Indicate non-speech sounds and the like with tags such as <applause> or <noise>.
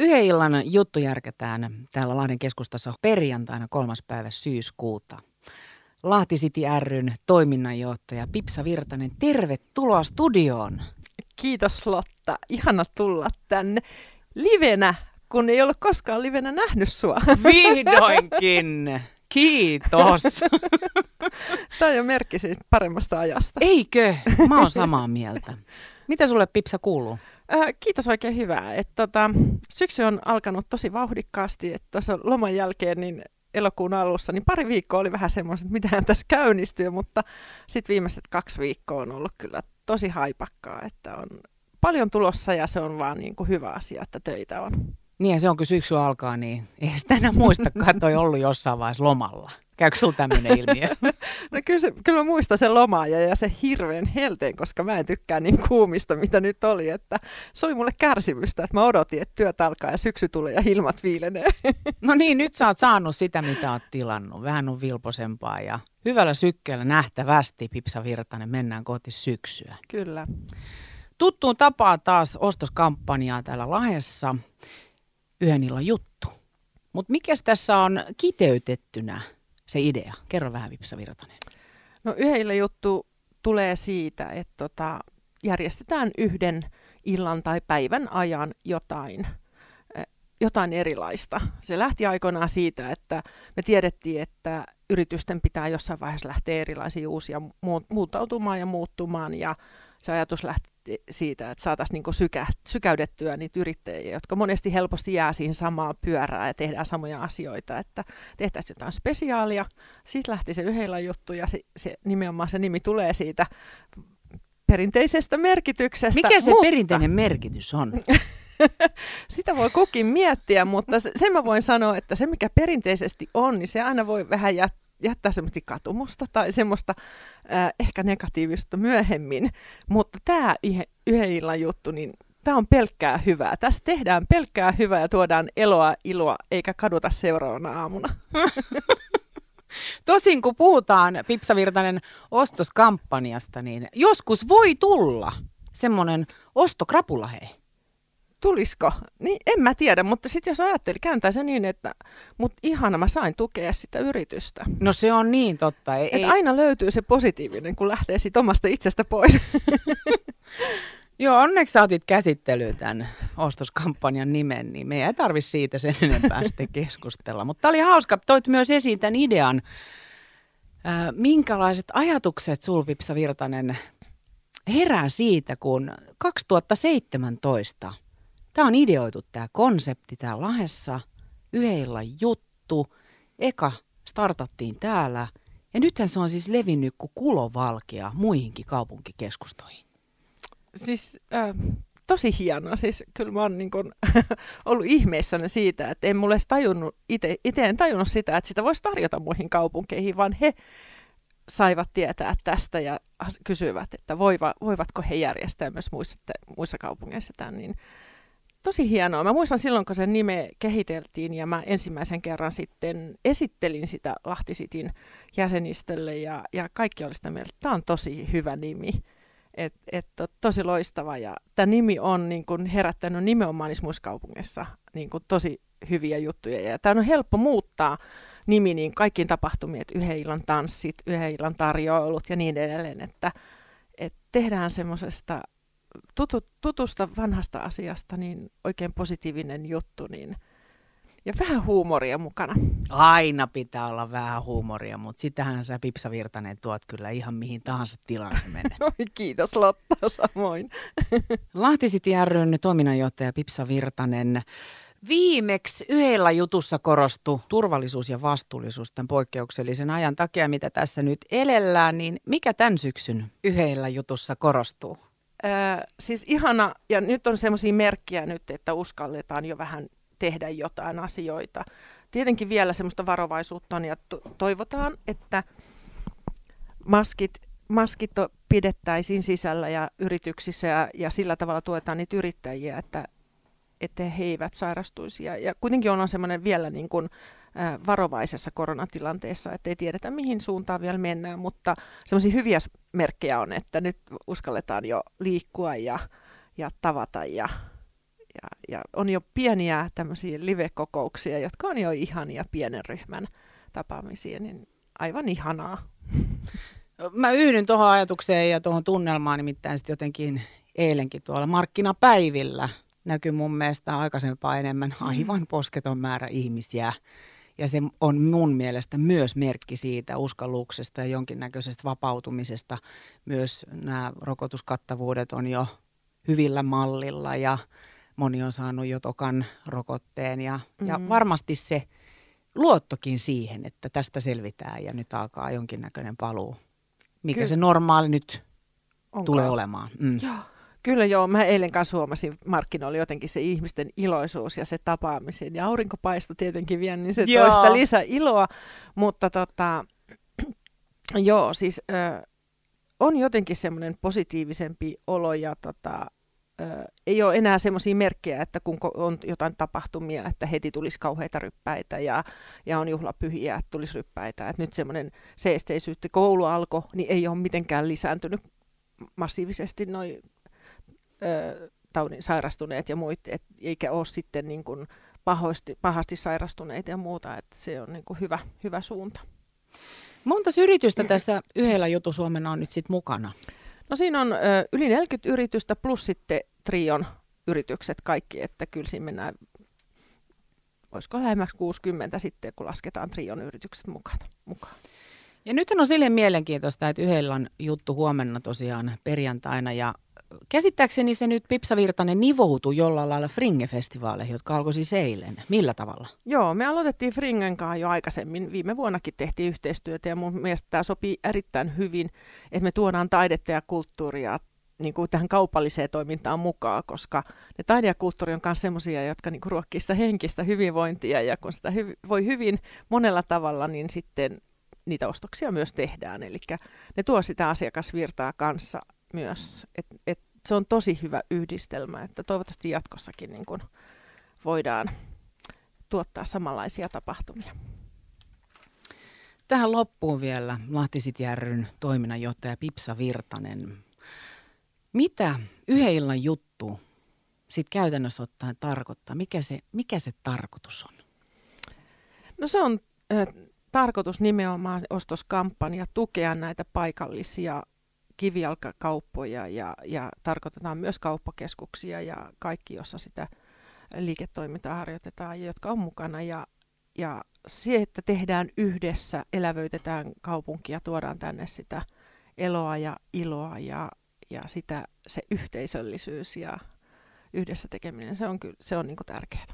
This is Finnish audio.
Yhden illan juttu järketään täällä Lahden keskustassa perjantaina kolmas päivä syyskuuta. Lahti City ryn toiminnanjohtaja Pipsa Virtanen, tervetuloa studioon. Kiitos Lotta, ihana tulla tänne livenä, kun ei ole koskaan livenä nähnyt sua. Vihdoinkin! Kiitos. <laughs> Tämä on jo merkki siis paremmasta ajasta. Eikö? Mä oon samaa mieltä. Mitä sulle Pipsa kuuluu? Äh, kiitos oikein hyvää. Et, tota, syksy on alkanut tosi vauhdikkaasti. että Tuossa loman jälkeen niin elokuun alussa, niin pari viikkoa oli vähän semmoista, että mitähän tässä käynnistyy, mutta sitten viimeiset kaksi viikkoa on ollut kyllä tosi haipakkaa, että on paljon tulossa ja se on vaan niin kuin hyvä asia, että töitä on. Niin ja se on, kun syksy alkaa, niin ei sitä enää muistakaan, että on ollut jossain vaiheessa lomalla. Käykö sulla tämmöinen ilmiö? <laughs> no kyllä, se, kyllä mä muistan sen lomaa ja, ja se hirveän helteen, koska mä en tykkää niin kuumista, mitä nyt oli. Että se oli mulle kärsimystä, että mä odotin, että työt alkaa ja syksy tulee ja ilmat viilenee. <laughs> no niin, nyt sä oot saanut sitä, mitä oot tilannut. Vähän on vilposempaa ja hyvällä sykkeellä nähtävästi, Pipsa Virtanen, mennään kohti syksyä. Kyllä. Tuttuun tapaa taas ostoskampanjaa täällä Lahessa. Yhden illan juttu. Mutta mikä tässä on kiteytettynä se idea? Kerro vähän Vipsa Virtanen. No yhdellä juttu tulee siitä, että tota, järjestetään yhden illan tai päivän ajan jotain, eh, jotain erilaista. Se lähti aikoinaan siitä, että me tiedettiin, että yritysten pitää jossain vaiheessa lähteä erilaisiin uusia muuttautumaan ja muuttumaan ja se ajatus lähti siitä, että saataisiin niin sykä, sykäydettyä niitä yrittäjiä, jotka monesti helposti jää siihen samaan pyörään ja tehdään samoja asioita, että tehtäisiin jotain spesiaalia. Sitten lähti se yhdellä juttu ja se, se, nimenomaan se nimi tulee siitä perinteisestä merkityksestä. Mikä se mutta... perinteinen merkitys on? <laughs> Sitä voi kukin miettiä, mutta sen mä voin sanoa, että se mikä perinteisesti on, niin se aina voi vähän jättää jättää semmoista katumusta tai semmoista äh, ehkä negatiivista myöhemmin. Mutta tämä yhden illan juttu, niin tämä on pelkkää hyvää. Tässä tehdään pelkkää hyvää ja tuodaan eloa, iloa, eikä kaduta seuraavana aamuna. <laughs> Tosin kun puhutaan Pipsa Virtanen ostoskampanjasta, niin joskus voi tulla semmoinen ostokrapula hei tulisiko? Niin en mä tiedä, mutta sitten jos ajatteli, kääntää se niin, että mut ihana mä sain tukea sitä yritystä. No se on niin totta. Ei, ei... aina löytyy se positiivinen, kun lähtee siitä omasta itsestä pois. <laughs> Joo, onneksi saatit käsittelyyn tämän ostoskampanjan nimen, niin me ei tarvi siitä sen enempää sitten <laughs> keskustella. Mutta oli hauska, toit myös esiin tämän idean. Minkälaiset ajatukset Sulvipsa Virtanen herää siitä, kun 2017 Tämä on ideoitu tämä konsepti täällä Lahessa, yhdellä juttu. Eka startattiin täällä ja nythän se on siis levinnyt kuin kulovalkea muihinkin kaupunkikeskustoihin. Siis äh, tosi hienoa. Siis kyllä mä oon niin kun, <laughs> ollut ihmeissäni siitä, että en mulle tajunnut, itse, itse en tajunnut sitä, että sitä voisi tarjota muihin kaupunkeihin, vaan he saivat tietää tästä ja kysyvät, että voiva, voivatko he järjestää myös muissa, muissa kaupungeissa tämän, niin tosi hienoa. Mä muistan silloin, kun sen nime kehiteltiin ja mä ensimmäisen kerran sitten esittelin sitä Lahtisitin jäsenistölle ja, ja kaikki oli sitä mieltä, että tämä on tosi hyvä nimi. Et, et, tosi loistava ja tämä nimi on niin kun herättänyt nimenomaan niissä niin kun tosi hyviä juttuja ja tämä on helppo muuttaa nimi niin kaikkiin tapahtumiin, että yhden illan tanssit, yhden illan tarjoilut ja niin edelleen, että, että tehdään semmoisesta tutu, tutusta vanhasta asiasta niin oikein positiivinen juttu, niin ja vähän huumoria mukana. Aina pitää olla vähän huumoria, mutta sitähän sä Pipsa Virtanen tuot kyllä ihan mihin tahansa tilaan se menee. <laughs> Kiitos Lotta, samoin. <laughs> Lahti City ryn toiminnanjohtaja Pipsa Virtanen. Viimeksi yhdellä jutussa korostui turvallisuus ja vastuullisuus tämän poikkeuksellisen ajan takia, mitä tässä nyt elellään, niin mikä tämän syksyn yhdellä jutussa korostuu? Öö, siis ihana, ja nyt on semmoisia merkkiä nyt, että uskalletaan jo vähän tehdä jotain asioita. Tietenkin vielä semmoista varovaisuutta on, ja to- toivotaan, että maskit, maskit pidettäisiin sisällä ja yrityksissä, ja, ja sillä tavalla tuetaan niitä yrittäjiä, että, että he eivät sairastuisi. Ja, ja kuitenkin on semmoinen vielä niin kuin, varovaisessa koronatilanteessa, että ei tiedetä mihin suuntaan vielä mennään, mutta semmoisia hyviä merkkejä on, että nyt uskalletaan jo liikkua ja, ja tavata ja, ja, ja on jo pieniä tämmöisiä live-kokouksia, jotka on jo ihania pienen ryhmän tapaamisia, niin aivan ihanaa. Mä yhdyn tuohon ajatukseen ja tuohon tunnelmaan, nimittäin sitten jotenkin eilenkin tuolla markkinapäivillä näkyy mun mielestä aikaisempaa enemmän mm. aivan posketon määrä ihmisiä. Ja se on mun mielestä myös merkki siitä uskalluksesta ja jonkinnäköisestä vapautumisesta. Myös nämä rokotuskattavuudet on jo hyvillä mallilla ja moni on saanut jo tokan rokotteen. Ja, mm. ja varmasti se luottokin siihen, että tästä selvitään ja nyt alkaa jonkinnäköinen paluu. Mikä Kyllä. se normaali nyt Onkaan. tulee olemaan. Mm. Joo. Kyllä joo, mä eilen kanssa huomasin, markkinoilla jotenkin se ihmisten iloisuus ja se tapaamisen. Ja aurinko paistoi tietenkin vielä, niin se joo. toi sitä lisää iloa. Mutta tota, <clears throat> joo, siis ö, on jotenkin semmoinen positiivisempi olo ja tota, ö, ei ole enää semmoisia merkkejä, että kun on jotain tapahtumia, että heti tulisi kauheita ryppäitä ja, ja on juhlapyhiä, että tulisi ryppäitä. Että nyt semmoinen seesteisyyttä koulu alkoi, niin ei ole mitenkään lisääntynyt massiivisesti taudin sairastuneet ja muut, et, eikä ole sitten niin kuin pahosti, pahasti sairastuneet ja muuta, että se on niin kuin hyvä, hyvä suunta. Monta yritystä tässä yhdellä jutu Suomena on nyt sitten mukana? No siinä on ö, yli 40 yritystä plus sitten Trion yritykset kaikki, että kyllä siinä mennään, olisiko lähemmäksi 60 sitten, kun lasketaan Trion yritykset mukaan. mukaan. Ja nyt on silleen mielenkiintoista, että yhdellä on juttu huomenna tosiaan perjantaina ja Käsittääkseni se nyt Pipsa Virtanen nivoutui jollain lailla Fringe-festivaaleihin, jotka alkoi siis eilen. Millä tavalla? Joo, me aloitettiin Fringen kanssa jo aikaisemmin. Viime vuonnakin tehtiin yhteistyötä ja mun mielestä tämä sopii erittäin hyvin, että me tuodaan taidetta ja kulttuuria niin kuin tähän kaupalliseen toimintaan mukaan, koska ne taide ja kulttuuri on myös sellaisia, jotka niin kuin ruokkii sitä henkistä hyvinvointia ja kun sitä hy- voi hyvin monella tavalla, niin sitten niitä ostoksia myös tehdään. Eli ne tuo sitä asiakasvirtaa kanssa myös. Et, et se on tosi hyvä yhdistelmä, että toivottavasti jatkossakin niin kun voidaan tuottaa samanlaisia tapahtumia. Tähän loppuun vielä Lahtisitjärryn toiminnanjohtaja Pipsa Virtanen. Mitä yhden illan juttu sitten käytännössä ottaen tarkoittaa? Mikä se, mikä se tarkoitus on? No se on äh, tarkoitus nimenomaan ostoskampanja tukea näitä paikallisia kivijalkakauppoja ja, ja tarkoitetaan myös kauppakeskuksia ja kaikki, jossa sitä liiketoimintaa harjoitetaan ja jotka on mukana. Ja, ja se, että tehdään yhdessä, elävöitetään kaupunkia, tuodaan tänne sitä eloa ja iloa ja, ja sitä, se yhteisöllisyys ja yhdessä tekeminen, se on, kyllä, se on niin tärkeää.